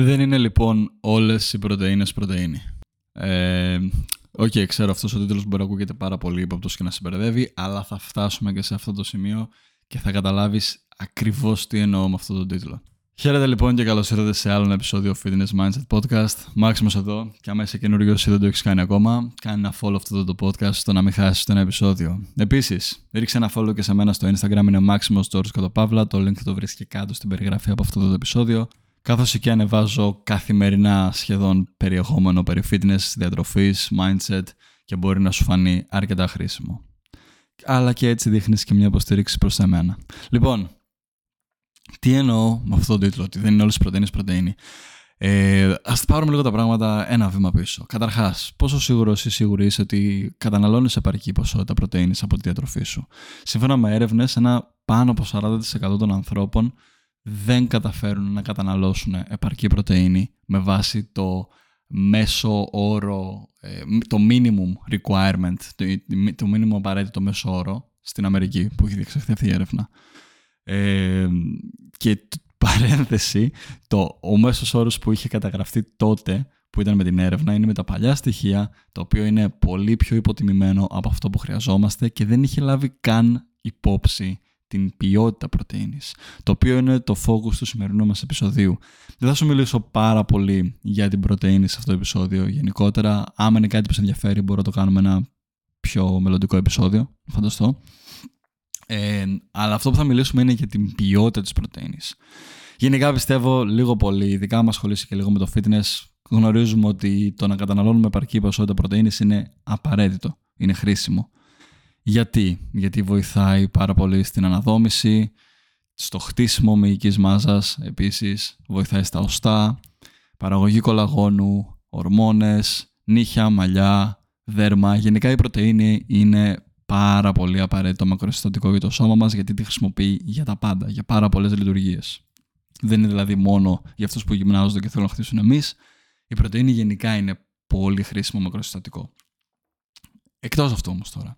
Δεν είναι λοιπόν όλες οι πρωτεΐνες πρωτεΐνη. Ε, οκ, okay, ξέρω αυτός ο τίτλος μπορεί να ακούγεται πάρα πολύ ύποπτος και να σε μπερδεύει, αλλά θα φτάσουμε και σε αυτό το σημείο και θα καταλάβεις ακριβώς τι εννοώ με αυτό τον τίτλο. Χαίρετε λοιπόν και καλώς ήρθατε σε άλλο ένα επεισόδιο Fitness Mindset Podcast. Μάξιμος εδώ και άμα είσαι καινούριος ή δεν το έχεις κάνει ακόμα, κάνε ένα follow αυτό το podcast στο να μην χάσεις το ένα επεισόδιο. Επίσης, ρίξε ένα follow και σε μένα στο Instagram είναι Maximus George παύλα. Το link θα το βρεις και κάτω στην περιγραφή από αυτό το επεισόδιο καθώς εκεί ανεβάζω καθημερινά σχεδόν περιεχόμενο περί fitness, διατροφής, mindset και μπορεί να σου φανεί αρκετά χρήσιμο. Αλλά και έτσι δείχνεις και μια υποστήριξη προς εμένα. Λοιπόν, τι εννοώ με αυτόν τον τίτλο, ότι δεν είναι όλες οι πρωτεΐνες πρωτεΐνη. Ε, ας πάρουμε λίγο τα πράγματα ένα βήμα πίσω. Καταρχάς, πόσο σίγουρος ή σίγουρη είσαι ότι καταναλώνεις επαρκή ποσότητα πρωτεΐνης από τη διατροφή σου; Σύμφωνα με έρευνες, ένα πάνω από 40% των ανθρώπων δεν καταφέρουν να καταναλώσουν επαρκή πρωτεΐνη με βάση το μέσο όρο, ε, το minimum requirement, το, το minimum απαραίτητο μέσο όρο στην Αμερική που έχει διεξαχθεί αυτή η έρευνα. Ε, και παρένθεση, το, ο μέσος όρος που είχε καταγραφεί τότε που ήταν με την έρευνα είναι με τα παλιά στοιχεία, το οποίο είναι πολύ πιο υποτιμημένο από αυτό που χρειαζόμαστε και δεν είχε λάβει καν υπόψη την ποιότητα πρωτεΐνης, το οποίο είναι το focus του σημερινού μας επεισοδίου. Δεν θα σου μιλήσω πάρα πολύ για την πρωτεΐνη σε αυτό το επεισόδιο. Γενικότερα, άμα είναι κάτι που σε ενδιαφέρει, μπορώ να το κάνουμε ένα πιο μελλοντικό επεισόδιο, φανταστώ. Ε, αλλά αυτό που θα μιλήσουμε είναι για την ποιότητα της πρωτεΐνης. Γενικά πιστεύω λίγο πολύ, ειδικά άμα ασχολείσαι και λίγο με το fitness, γνωρίζουμε ότι το να καταναλώνουμε επαρκή ποσότητα πρωτεΐνης είναι απαραίτητο, είναι χρήσιμο. Γιατί, γιατί βοηθάει πάρα πολύ στην αναδόμηση, στο χτίσιμο μυϊκής μάζας, επίσης βοηθάει στα οστά, παραγωγή κολαγόνου, ορμόνες, νύχια, μαλλιά, δέρμα. Γενικά η πρωτεΐνη είναι πάρα πολύ απαραίτητο μακροσυστατικό για το σώμα μας γιατί τη χρησιμοποιεί για τα πάντα, για πάρα πολλές λειτουργίες. Δεν είναι δηλαδή μόνο για αυτούς που γυμνάζονται και θέλουν να χτίσουν εμείς. Η πρωτεΐνη γενικά είναι πολύ χρήσιμο μακροσυστατικό. Εκτός αυτό όμως τώρα.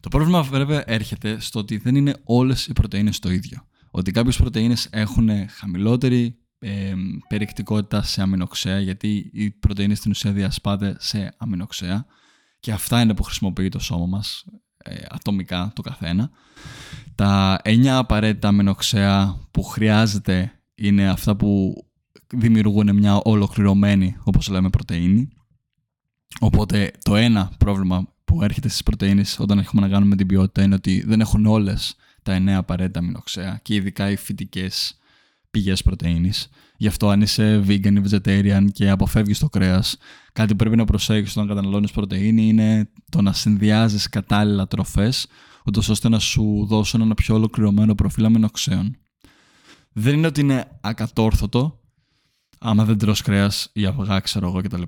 Το πρόβλημα βέβαια έρχεται στο ότι δεν είναι όλες οι πρωτενε το ίδιο. Ότι κάποιες πρωτενε έχουν χαμηλότερη ε, περιεκτικότητα σε αμινοξέα, γιατί η πρωτενη στην ουσία διασπάται σε αμινοξέα και αυτά είναι που χρησιμοποιεί το σώμα μας ε, ατομικά το καθένα. Τα 9 απαραίτητα αμινοξέα που χρειάζεται είναι αυτά που δημιουργούν μια ολοκληρωμένη, όπως λέμε, πρωτεΐνη. Οπότε το ένα πρόβλημα που έρχεται στις πρωτενε όταν έχουμε να κάνουμε με την ποιότητα είναι ότι δεν έχουν όλες τα 9 απαραίτητα αμινοξέα και ειδικά οι φυτικές πηγές πρωτενη. Γι' αυτό αν είσαι vegan ή vegetarian και αποφεύγεις το κρέας, κάτι που πρέπει να προσέχεις όταν καταναλώνεις πρωτενη είναι το να συνδυάζεις κατάλληλα τροφές, ούτως ώστε να σου δώσουν ένα πιο ολοκληρωμένο προφίλ αμινοξέων. Δεν είναι ότι είναι ακατόρθωτο, άμα δεν τρως κρέας ή αυγά, ξέρω εγώ κτλ.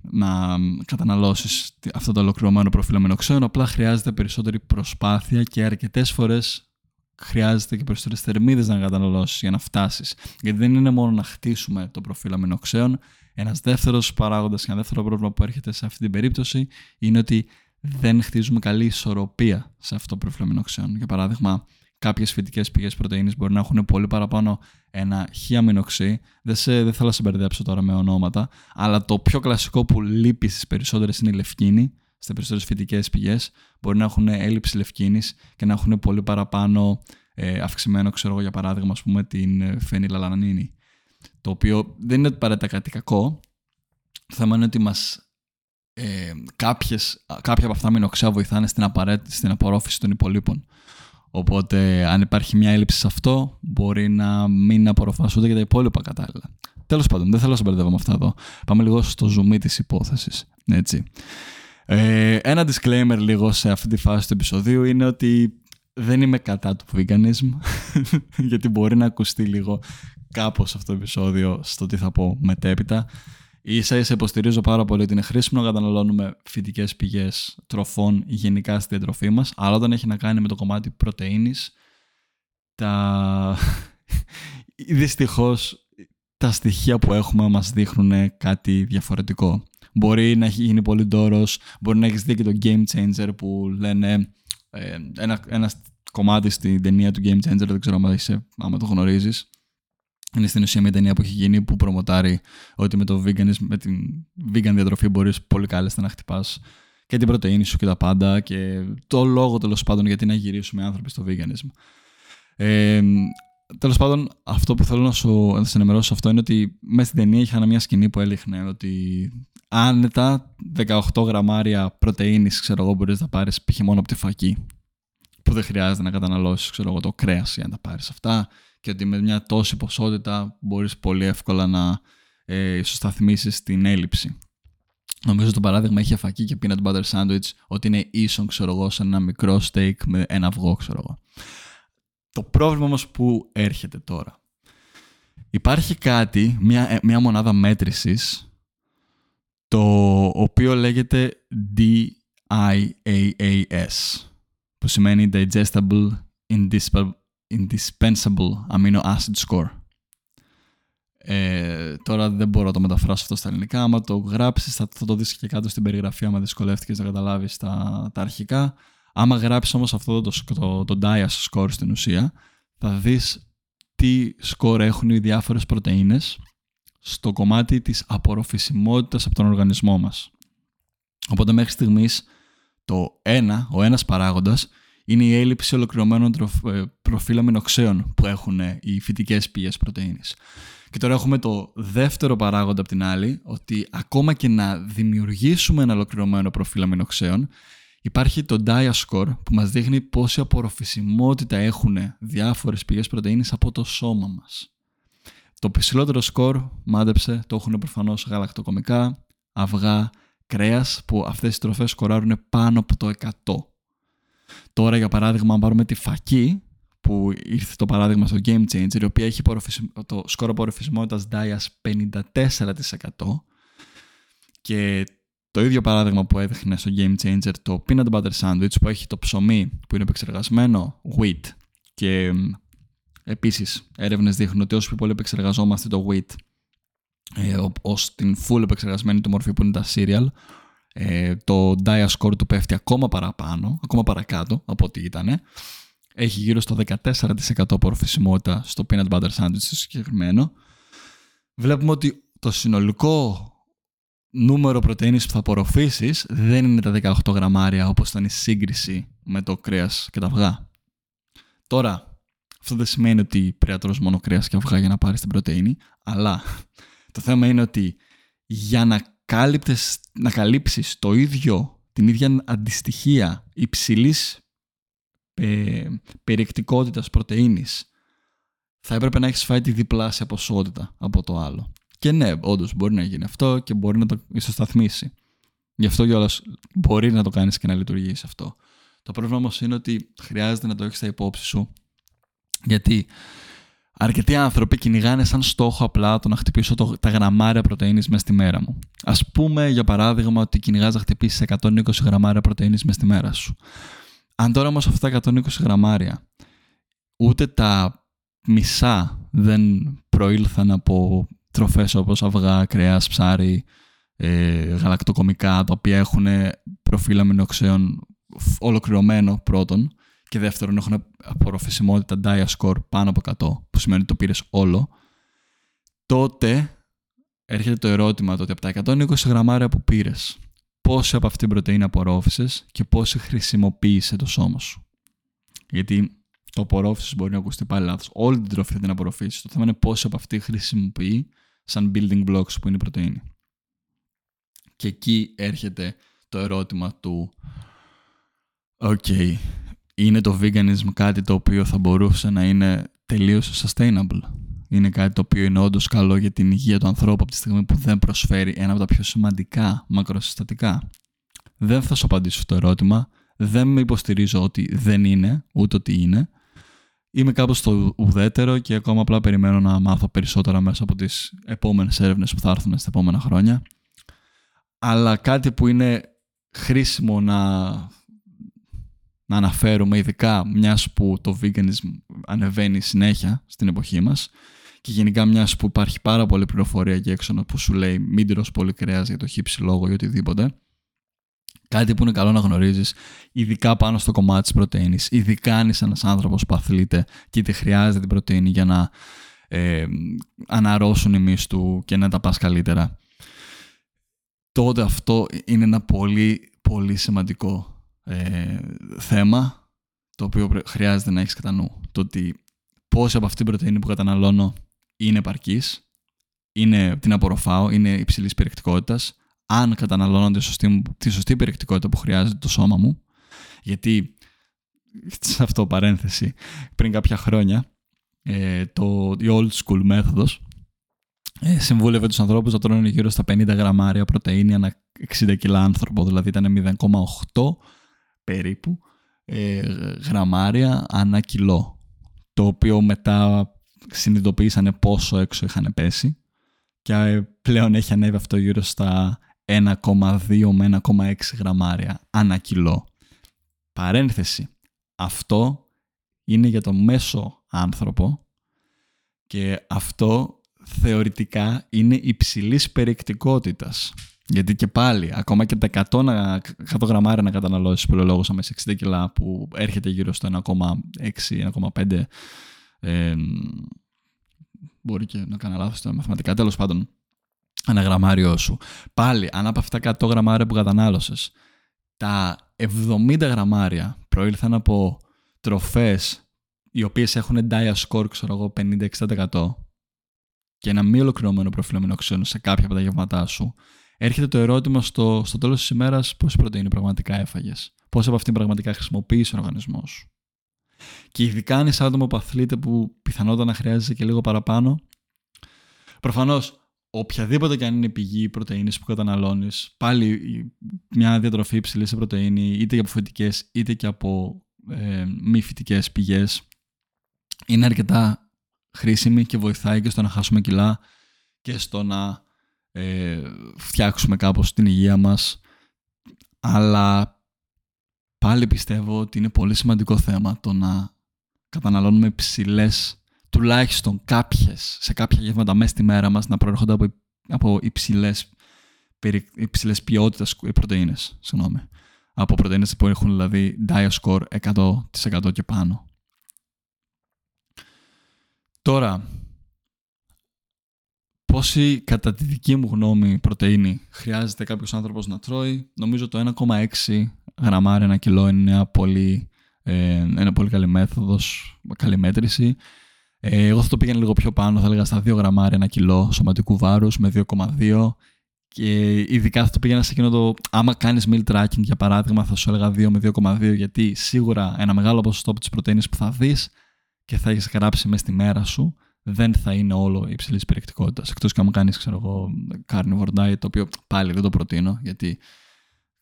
Να καταναλώσεις αυτό το ολοκληρωμένο προφίλ αμινοξέων, απλά χρειάζεται περισσότερη προσπάθεια και αρκετές φορές χρειάζεται και περισσότερες θερμίδες να καταναλώσεις για να φτάσεις. Γιατί δεν είναι μόνο να χτίσουμε το προφίλ αμινοξέων. Ένας δεύτερος παράγοντας και ένα δεύτερο πρόβλημα που έρχεται σε αυτή την περίπτωση είναι ότι δεν χτίζουμε καλή ισορροπία σε αυτό το προφίλ αμινοξέων. Για παράδειγμα, κάποιες φυτικές πηγές πρωτενη μπορεί να έχουν πολύ παραπάνω ένα χιαμινοξύ. Δεν, σε, δεν θέλω να σε μπερδέψω τώρα με ονόματα, αλλά το πιο κλασικό που λείπει στις περισσότερες είναι η λευκίνη. Στις περισσότερες φυτικές πηγές μπορεί να έχουν έλλειψη λευκίνης και να έχουν πολύ παραπάνω ε, αυξημένο, ξέρω εγώ για παράδειγμα, ας πούμε, την ε, φενιλαλανίνη. Το οποίο δεν είναι απαραίτητα κάτι κακό. Το θέμα είναι ότι μας ε, κάποιες, κάποια από αυτά μηνοξέα βοηθάνε στην, στην απορρόφηση των υπολείπων. Οπότε, αν υπάρχει μια έλλειψη σε αυτό, μπορεί να μην απορροφάσουν και τα υπόλοιπα κατάλληλα. Τέλος πάντων, δεν θέλω να σε μπερδεύω με αυτά εδώ. Πάμε λίγο στο zoom της υπόθεσης. Έτσι. Ε, ένα disclaimer λίγο σε αυτή τη φάση του επεισοδίου είναι ότι δεν είμαι κατά του veganism, γιατί μπορεί να ακουστεί λίγο κάπως αυτό το επεισόδιο στο τι θα πω μετέπειτα σα ίσα υποστηρίζω πάρα πολύ ότι είναι χρήσιμο να καταναλώνουμε φυτικές πηγές τροφών γενικά στη διατροφή μας, αλλά όταν έχει να κάνει με το κομμάτι πρωτενη, τα. Δυστυχώς τα στοιχεία που έχουμε μας δείχνουν κάτι διαφορετικό. Μπορεί να έχει γίνει πολύ ντόρος, μπορεί να έχεις δει και το Game Changer που λένε ε, ένα, ένας κομμάτι στην ταινία του Game Changer, δεν ξέρω άμα, είσαι, άμα το γνωρίζεις, Είναι στην ουσία μια ταινία που έχει γίνει που προμοτάρει ότι με, το veganism, με την vegan διατροφή μπορείς πολύ κάλλιστα να χτυπάς και την πρωτεΐνη σου και τα πάντα και το λόγο τέλος πάντων γιατί να γυρίσουμε άνθρωποι στο veganism. Ε, Τέλος πάντων, αυτό που θέλω να σου να ενημερώσω αυτό είναι ότι μέσα στην ταινία είχα μια σκηνή που έλεγχνε ότι άνετα 18 γραμμάρια πρωτενη, ξέρω εγώ, μπορείς να πάρεις π.χ. μόνο από τη φακή. Που δεν χρειάζεται να καταναλώσεις, ξέρω εγώ, το κρέας για να τα πάρεις αυτά. Και ότι με μια τόση ποσότητα μπορείς πολύ εύκολα να ε, ισοσταθμίσεις την έλλειψη. Νομίζω το παράδειγμα είχε φακή και peanut butter sandwich ότι είναι ίσον, ξέρω εγώ, σε ένα μικρό steak με ένα αυγό, ξέρω εγώ. Το πρόβλημα όμως που έρχεται τώρα. Υπάρχει κάτι, μια, ε, μια μονάδα μέτρησης, το οποίο λέγεται DIAAS, που σημαίνει Digestible Indispensable Amino Acid Score. Ε, τώρα δεν μπορώ να το μεταφράσω αυτό στα ελληνικά. Άμα το γράψεις θα, θα το δεις και κάτω στην περιγραφή άμα δυσκολεύτηκες να καταλάβεις τα, τα αρχικά. Άμα γράψεις όμως αυτό το, το, το, DIAS score στην ουσία, θα δεις τι σκορ έχουν οι διάφορες πρωτεΐνες στο κομμάτι της απορροφησιμότητας από τον οργανισμό μας. Οπότε μέχρι στιγμής το ένα, ο ένας παράγοντας είναι η έλλειψη ολοκληρωμένων ε, προφίλ αμινοξέων που έχουν οι φυτικές πηγές πρωτεΐνης. Και τώρα έχουμε το δεύτερο παράγοντα από την άλλη, ότι ακόμα και να δημιουργήσουμε ένα ολοκληρωμένο προφίλ αμινοξέων, Υπάρχει το Diascore που μας δείχνει πόση απορροφησιμότητα έχουν διάφορες πηγές πρωτεΐνης από το σώμα μας. Το ψηλότερο σκορ, μάντεψε, το έχουν προφανώς γαλακτοκομικά, αυγά, κρέας που αυτές οι τροφές σκοράρουν πάνω από το 100. Τώρα για παράδειγμα αν πάρουμε τη φακή που ήρθε το παράδειγμα στο Game Changer η οποία έχει το σκορ απορροφησιμότητας Dias 54% και το ίδιο παράδειγμα που έδειχνε στο Game Changer το peanut butter sandwich που έχει το ψωμί που είναι επεξεργασμένο wheat. Και επίσης έρευνες δείχνουν ότι όσο πιο πολύ επεξεργαζόμαστε το wheat ε, ως την full επεξεργασμένη του μορφή που είναι τα cereal ε, το dia score του πέφτει ακόμα παραπάνω, ακόμα παρακάτω από ό,τι ήταν. Έχει γύρω στο 14% απορροφησιμότητα στο peanut butter sandwich στο συγκεκριμένο. Βλέπουμε ότι το συνολικό νούμερο πρωτεΐνης που θα απορροφήσεις δεν είναι τα 18 γραμμάρια όπως ήταν η σύγκριση με το κρέας και τα αυγά. Τώρα, αυτό δεν σημαίνει ότι πρέπει να τρως μόνο κρέας και αυγά για να πάρεις την πρωτεΐνη, αλλά το θέμα είναι ότι για να, κάλυπτες, να καλύψεις το ίδιο, την ίδια αντιστοιχεία υψηλής ε, περιεκτικότητας πρωτεΐνης, θα έπρεπε να έχεις φάει τη διπλάσια ποσότητα από το άλλο. Και ναι, όντως μπορεί να γίνει αυτό και μπορεί να το ισοσταθμίσει. Γι' αυτό κιόλας μπορεί να το κάνεις και να λειτουργήσει αυτό. Το πρόβλημα όμως είναι ότι χρειάζεται να το έχεις στα υπόψη σου. Γιατί αρκετοί άνθρωποι κυνηγάνε σαν στόχο απλά το να χτυπήσω το, τα γραμμάρια πρωτενη μέσα στη μέρα μου. Α πούμε, για παράδειγμα, ότι κυνηγάς να χτυπήσεις 120 γραμμάρια πρωτενη μέσα στη μέρα σου. Αν τώρα όμως αυτά τα 120 γραμμάρια ούτε τα μισά δεν προήλθαν από τροφές όπως αυγά, κρέας, ψάρι, ε, γαλακτοκομικά, τα οποία έχουν προφίλ αμινοξέων ολοκληρωμένο πρώτον και δεύτερον έχουν απορροφησιμότητα dia πάνω από 100, που σημαίνει ότι το πήρες όλο, τότε έρχεται το ερώτημα ότι από τα 120 γραμμάρια που πήρες, πόση από αυτή την πρωτεΐνη απορρόφησες και πόση χρησιμοποίησε το σώμα σου. Γιατί το απορρόφηση μπορεί να ακουστεί πάλι λάθος. Όλη την τροφή θα την απορροφήσεις. Το θέμα είναι πόση από αυτή χρησιμοποιεί σαν building blocks που είναι η πρωτεΐνη. Και εκεί έρχεται το ερώτημα του «Ok, είναι το veganism κάτι το οποίο θα μπορούσε να είναι τελείως sustainable» είναι κάτι το οποίο είναι όντως καλό για την υγεία του ανθρώπου από τη στιγμή που δεν προσφέρει ένα από τα πιο σημαντικά μακροσυστατικά; Δεν θα σου απαντήσω στο ερώτημα. Δεν με υποστηρίζω ότι δεν είναι, ούτε ότι είναι είμαι κάπως στο ουδέτερο και ακόμα απλά περιμένω να μάθω περισσότερα μέσα από τις επόμενες έρευνες που θα έρθουν στα επόμενα χρόνια. Αλλά κάτι που είναι χρήσιμο να, να αναφέρουμε, ειδικά μιας που το veganism ανεβαίνει συνέχεια στην εποχή μας και γενικά μιας που υπάρχει πάρα πολλή πληροφορία και έξω που σου λέει μην τυρός πολύ κρέας για το χύψη λόγο ή οτιδήποτε, Κάτι που είναι καλό να γνωρίζεις, ειδικά πάνω στο κομμάτι της πρωτενη. Ειδικά αν είσαι ένας άνθρωπος που αθλείται και είτε χρειάζεται την πρωτενη για να ε, αναρρώσουν οι μυς του και να τα πας καλύτερα. Τότε αυτό είναι ένα πολύ πολύ σημαντικό ε, θέμα το οποίο χρειάζεται να έχεις κατά νου. Το ότι πόση από αυτή την πρωτεΐνη που καταναλώνω είναι επαρκής, είναι, την απορροφάω, είναι υψηλής περιεκτικότητας, αν καταναλώνω τη σωστή, τη σωστή περιεκτικότητα που χρειάζεται το σώμα μου, γιατί σε αυτό παρένθεση, πριν κάποια χρόνια, ε, το, η old school μέθοδος ε, συμβούλευε τους ανθρώπους να τρώνε γύρω στα 50 γραμμάρια πρωτεΐνη ανά 60 κιλά άνθρωπο, δηλαδή ήταν 0,8 περίπου ε, γραμμάρια ανά κιλό, το οποίο μετά συνειδητοποίησανε πόσο έξω είχαν πέσει και ε, πλέον έχει ανέβει αυτό γύρω στα 1,2 με 1,6 γραμμάρια ανά κιλό. Παρένθεση. Αυτό είναι για το μέσο άνθρωπο και αυτό θεωρητικά είναι υψηλής περιεκτικότητας. Γιατί και πάλι, ακόμα και τα 100, 100 γραμμάρια να καταναλώσεις λόγο αμέσως 60 κιλά που έρχεται γύρω στο 1,6-1,5 ε, μπορεί και να κάνω λάθος στα μαθηματικά, τέλος πάντων ένα γραμμάριο σου. Πάλι, αν από αυτά 100 γραμμάρια που κατανάλωσες, τα 70 γραμμάρια προήλθαν από τροφές οι οποίες έχουν dia score, ξέρω εγώ, 50-60% και ένα μη ολοκληρωμένο προφίλ αμινοξιών σε κάποια από τα γεύματά σου, έρχεται το ερώτημα στο, στο τέλος της ημέρας πόση πρωτενη πραγματικά έφαγες. Πόσα από αυτήν πραγματικά χρησιμοποίησε ο οργανισμός σου. Και ειδικά αν είσαι άτομο που αθλείται που πιθανότατα να χρειάζεσαι και λίγο παραπάνω. Προφανώς, οποιαδήποτε και αν είναι η πηγή πρωτενη που καταναλώνεις, πάλι μια διατροφή υψηλής σε πρωτενη, είτε από φυτικές είτε και από ε, μη φυτικές πηγές, είναι αρκετά χρήσιμη και βοηθάει και στο να χάσουμε κιλά και στο να ε, φτιάξουμε κάπως την υγεία μας. Αλλά πάλι πιστεύω ότι είναι πολύ σημαντικό θέμα το να καταναλώνουμε υψηλέ, τουλάχιστον κάποιες, σε κάποια γεύματα μέσα στη μέρα μας να προέρχονται από, από υψηλές, υψηλές ποιότητες πρωτεΐνες. Συγγνώμη. Από πρωτεΐνες που έχουν δηλαδή Diascore 100% και πάνω. Τώρα, πόση κατά τη δική μου γνώμη πρωτεΐνη χρειάζεται κάποιος άνθρωπος να τρώει, νομίζω το 1,6 γραμμάρια ένα κιλό είναι μια πολύ, ε, ένα πολύ καλή μέθοδος, καλή μέτρηση. Ε, εγώ θα το πήγαινα λίγο πιο πάνω, θα έλεγα στα 2 γραμμάρια ένα κιλό σωματικού βάρους με 2,2 και ειδικά θα το πήγαινα σε εκείνο το. Άμα κάνεις meal tracking, για παράδειγμα, θα σου έλεγα 2 με 2,2, γιατί σίγουρα ένα μεγάλο ποσοστό από τις πρωτενε που θα δεις και θα έχεις γράψει μέσα στη μέρα σου, δεν θα είναι όλο υψηλής περιεκτικότητας. Εκτός και αν κάνεις, ξέρω εγώ, carnivore diet, το οποίο πάλι δεν το προτείνω, γιατί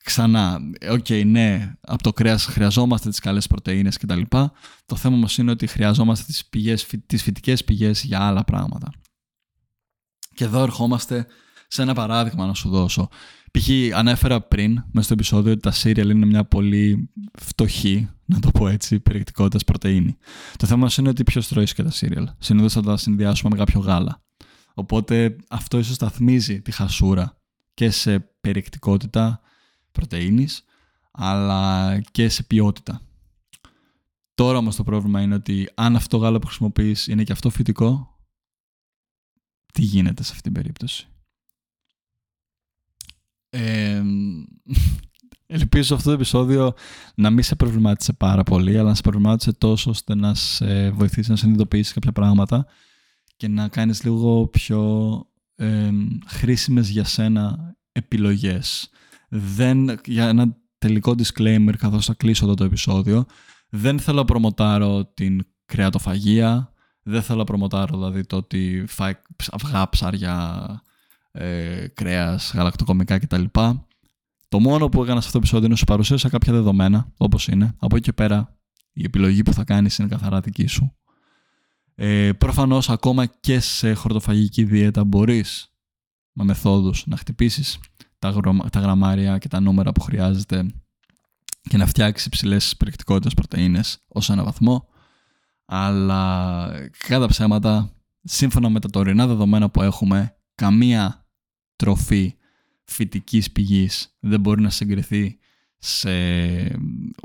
ξανά, οκ, okay, ναι, από το κρέας χρειαζόμαστε τις καλές πρωτεΐνες κτλ. Το θέμα όμως είναι ότι χρειαζόμαστε τις πηγές, τις φυτικές πηγές για άλλα πράγματα. Και εδώ ερχόμαστε σε ένα παράδειγμα να σου δώσω. Π.χ. ανέφερα πριν μέσα στο επεισόδιο ότι τα cereal είναι μια πολύ φτωχή, να το πω έτσι, περιεκτικότητας πρωτεΐνη. Το θέμα είναι ότι ποιος τρώει και τα cereal. Συνήθως θα τα συνδυάσουμε με κάποιο γάλα. Οπότε αυτό ίσως σταθμίζει τη χασούρα και σε περιεκτικότητα πρωτεΐνης αλλά και σε ποιότητα. Τώρα όμως το πρόβλημα είναι ότι αν αυτό γάλα που χρησιμοποιείς είναι και αυτό φυτικό, τι γίνεται σε αυτή την περίπτωση; Ε, ελπίζω αυτό το επεισόδιο να μην σε προβλημάτισε πάρα πολύ, αλλά να σε προβλημάτισε τόσο ώστε να σε βοηθήσει να συνειδητοποιήσεις κάποια πράγματα και να κάνεις λίγο πιο ε, χρήσιμες για σένα επιλογές. Δεν, για ένα τελικό disclaimer καθώς θα κλείσω εδώ το επεισόδιο, δεν θέλω να προμοτάρω την κρεατοφαγία, δεν θέλω να προμοτάρω δηλαδή το ότι φάει αυγά, ψάρια, ε, κρέας, γαλακτοκομικά κτλ. Το μόνο που έκανα σε αυτό το επεισόδιο είναι να σου παρουσίασα κάποια δεδομένα, όπως είναι. Από εκεί και πέρα, η επιλογή που θα κάνεις είναι καθαρά δική σου. Ε, Προφανώς, ακόμα και σε χορτοφαγική δίαιτα μπορείς με μεθόδους να χτυπήσεις τα, τα γραμμάρια και τα νούμερα που χρειάζεται και να φτιάξεις υψηλές περιεκτικότητες πρωτενε ως ένα βαθμό. Αλλά κατά ψέματα, σύμφωνα με τα τωρινά δεδομένα που έχουμε, καμία τροφή φυτικής πηγής δεν μπορεί να συγκριθεί σε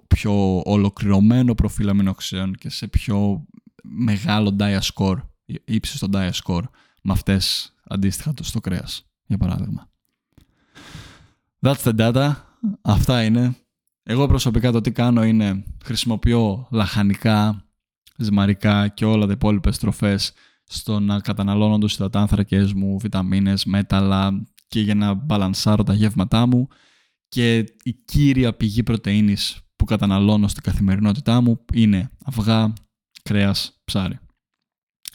πιο ολοκληρωμένο προφίλ αμινοξέων και σε πιο μεγάλο dia score ύψη στο diet score με αυτές αντίστοιχα στο κρέας, για παράδειγμα. That's the data. Αυτά είναι. Εγώ προσωπικά το τι κάνω είναι χρησιμοποιώ λαχανικά, ζυμαρικά και όλα τα υπόλοιπες τροφές στο να καταναλώνω τους υδατάνθρακες μου, βιταμίνες, μέταλλα και για να μπαλανσάρω τα γεύματά μου και η κύρια πηγή πρωτεΐνης που καταναλώνω στην καθημερινότητά μου είναι αυγά, κρέας, ψάρι.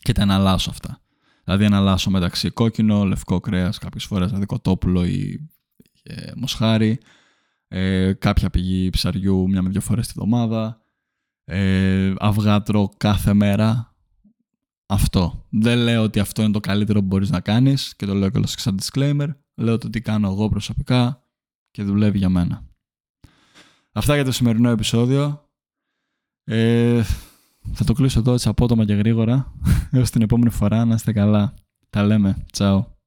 Και τα εναλλάσσω αυτά. Δηλαδή εναλλάσσω μεταξύ κόκκινο, λευκό κρέας, κάποιες φορές δηλαδή κοτόπουλο ή ε, μοσχάρι, ε, κάποια πηγή ψαριού μια με δύο φορές τη βδομάδα, ε, αυγά τρώω κάθε μέρα, αυτό. Δεν λέω ότι αυτό είναι το καλύτερο που μπορείς να κάνεις και το λέω και σαν disclaimer. Λέω το τι κάνω εγώ προσωπικά και δουλεύει για μένα. Αυτά για το σημερινό επεισόδιο. Ε, θα το κλείσω εδώ έτσι απότομα και γρήγορα. Έως την επόμενη φορά να είστε καλά. Τα λέμε. Τσάου.